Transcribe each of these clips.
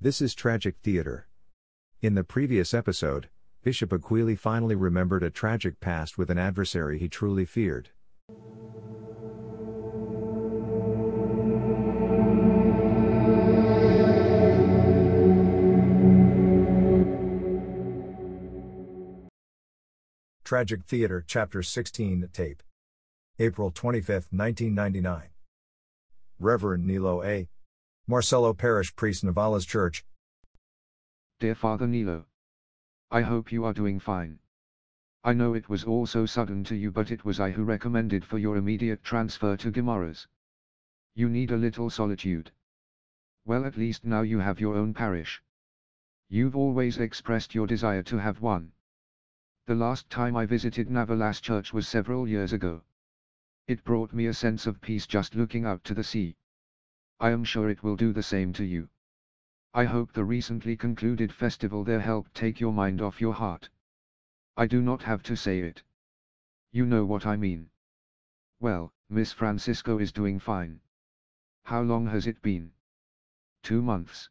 This is Tragic Theater. In the previous episode, Bishop Agcaoili finally remembered a tragic past with an adversary he truly feared. Tragic Theater, Chapter 16, Tape. April 25, 1999. Reverend Nilo A. Marcelo Parish Priest Navalas Church. Dear Father Nilo. I hope you are doing fine. I know it was all so sudden to you but it was I who recommended for your immediate transfer to Guimaras. You need a little solitude. Well at least now you have your own parish. You've always expressed your desire to have one. The last time I visited Navalas Church was several years ago. It brought me a sense of peace just looking out to the sea. I am sure it will do the same to you. I hope the recently concluded festival there helped take your mind off your heart. I do not have to say it. You know what I mean. Well, Miss Francisco is doing fine. How long has it been? Two months.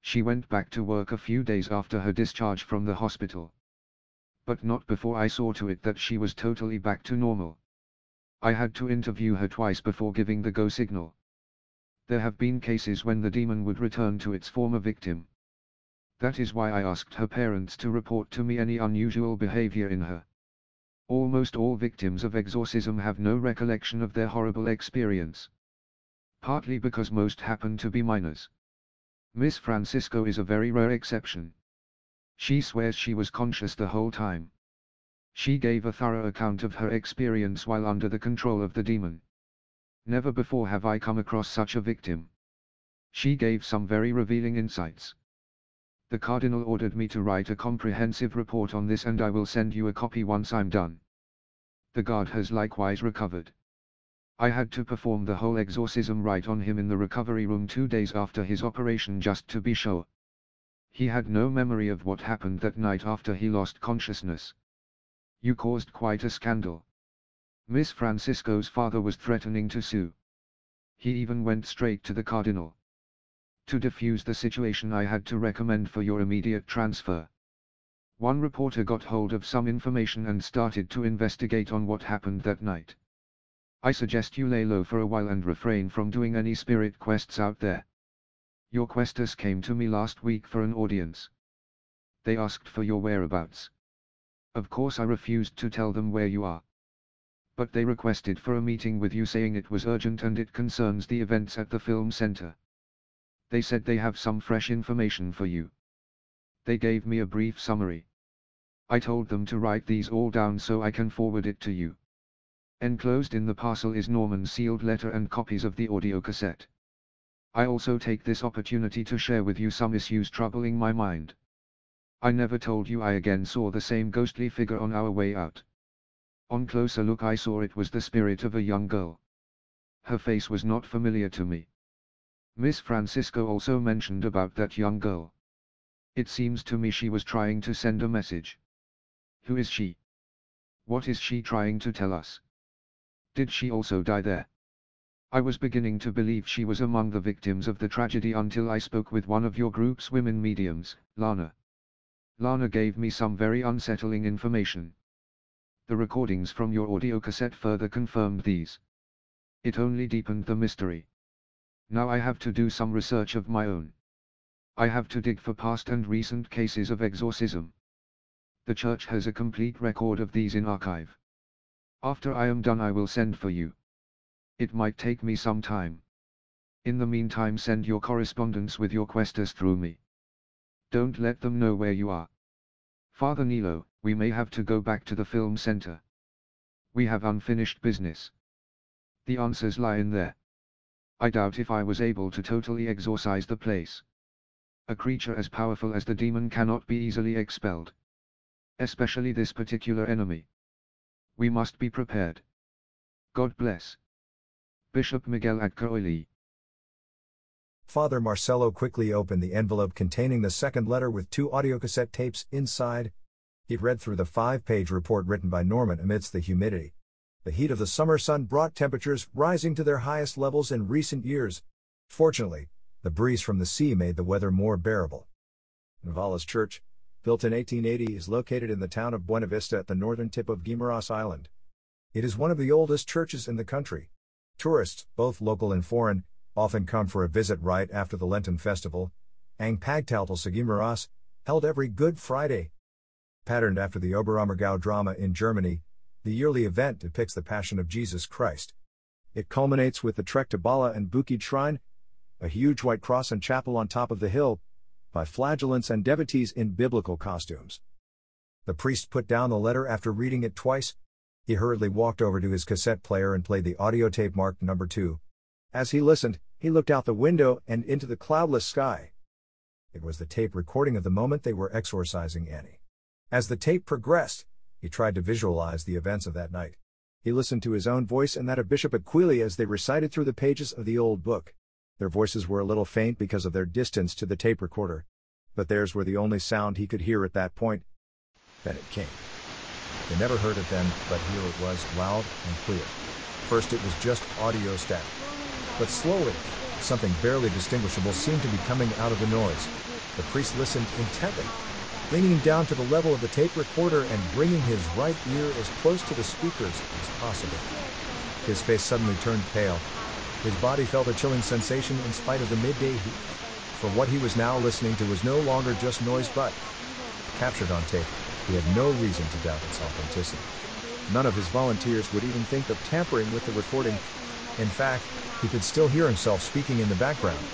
She went back to work a few days after her discharge from the hospital. But not before I saw to it that she was totally back to normal. I had to interview her twice before giving the go signal. There have been cases when the demon would return to its former victim. That is why I asked her parents to report to me any unusual behavior in her. Almost all victims of exorcism have no recollection of their horrible experience. Partly because most happen to be minors. Miss Francisco is a very rare exception. She swears she was conscious the whole time. She gave a thorough account of her experience while under the control of the demon. Never before have I come across such a victim. She gave some very revealing insights. The Cardinal ordered me to write a comprehensive report on this and I will send you a copy once I'm done. The guard has likewise recovered. I had to perform the whole exorcism rite on him in the recovery room two days after his operation just to be sure. He had no memory of what happened that night after he lost consciousness. You caused quite a scandal. Miss Francisco's father was threatening to sue. He even went straight to the cardinal. To defuse the situation I had to recommend for your immediate transfer. One reporter got hold of some information and started to investigate on what happened that night. I suggest you lay low for a while and refrain from doing any spirit quests out there. Your questers came to me last week for an audience. They asked for your whereabouts. Of course I refused to tell them where you are but they requested for a meeting with you saying it was urgent and it concerns the events at the film center. They said they have some fresh information for you. They gave me a brief summary. I told them to write these all down so I can forward it to you. Enclosed in the parcel is Norman's sealed letter and copies of the audio cassette. I also take this opportunity to share with you some issues troubling my mind. I never told you I again saw the same ghostly figure on our way out. On closer look I saw it was the spirit of a young girl. Her face was not familiar to me. Miss Francisco also mentioned about that young girl. It seems to me she was trying to send a message. Who is she? What is she trying to tell us? Did she also die there? I was beginning to believe she was among the victims of the tragedy until I spoke with one of your group's women mediums, Lana. Lana gave me some very unsettling information. The recordings from your audio cassette further confirmed these. It only deepened the mystery. Now I have to do some research of my own. I have to dig for past and recent cases of exorcism. The church has a complete record of these in archive. After I am done I will send for you. It might take me some time. In the meantime send your correspondence with your questers through me. Don't let them know where you are. Father Nilo, we may have to go back to the film center. We have unfinished business. The answers lie in there. I doubt if I was able to totally exorcise the place. A creature as powerful as the demon cannot be easily expelled. Especially this particular enemy. We must be prepared. God bless. Bishop Miguel Agcaoili. Father Marcelo quickly opened the envelope containing the second letter with two audiocassette tapes inside, he read through the five page report written by Norman amidst the humidity. The heat of the summer sun brought temperatures rising to their highest levels in recent years. Fortunately, The breeze from the sea made the weather more bearable. Navalas Church, built in 1880, is located in the town of Buena Vista at the northern tip of Guimaras Island. It is one of the oldest churches in the country. Tourists, both local and foreign, often come for a visit right after the Lenten festival, Ang Pagtaltal sa Guimaras, held every Good Friday. Patterned after the Oberammergau drama in Germany, the yearly event depicts the Passion of Jesus Christ. It culminates with the trek to Balaan Bukid Shrine, a huge white cross and chapel on top of the hill, by flagellants and devotees in biblical costumes. The priest put down the letter after reading it twice. He hurriedly walked over to his cassette player and played the audio tape marked number two. As he listened, he looked out the window and into the cloudless sky. It was the tape recording of the moment they were exorcising Annie. As the tape progressed, he tried to visualize the events of that night. He listened to his own voice and that of Bishop Agcaoili as they recited through the pages of the old book. Their voices were a little faint because of their distance to the tape recorder. But theirs were the only sound he could hear at that point. Then it came. They never heard it then, but here it was, loud and clear. First it was just audio static. But slowly, something barely distinguishable seemed to be coming out of the noise. The priest listened intently, leaning down to the level of the tape recorder and bringing his right ear as close to the speakers as possible. His face suddenly turned pale, his body felt a chilling sensation in spite of the midday heat. For what he was now listening to was no longer just noise but captured on tape. He had no reason to doubt its authenticity. None of his volunteers would even think of tampering with the recording. In fact, he could still hear himself speaking in the background.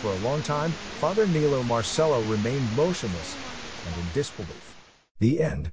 For a long time, Father Nilo Marcelo remained motionless and in disbelief. The end.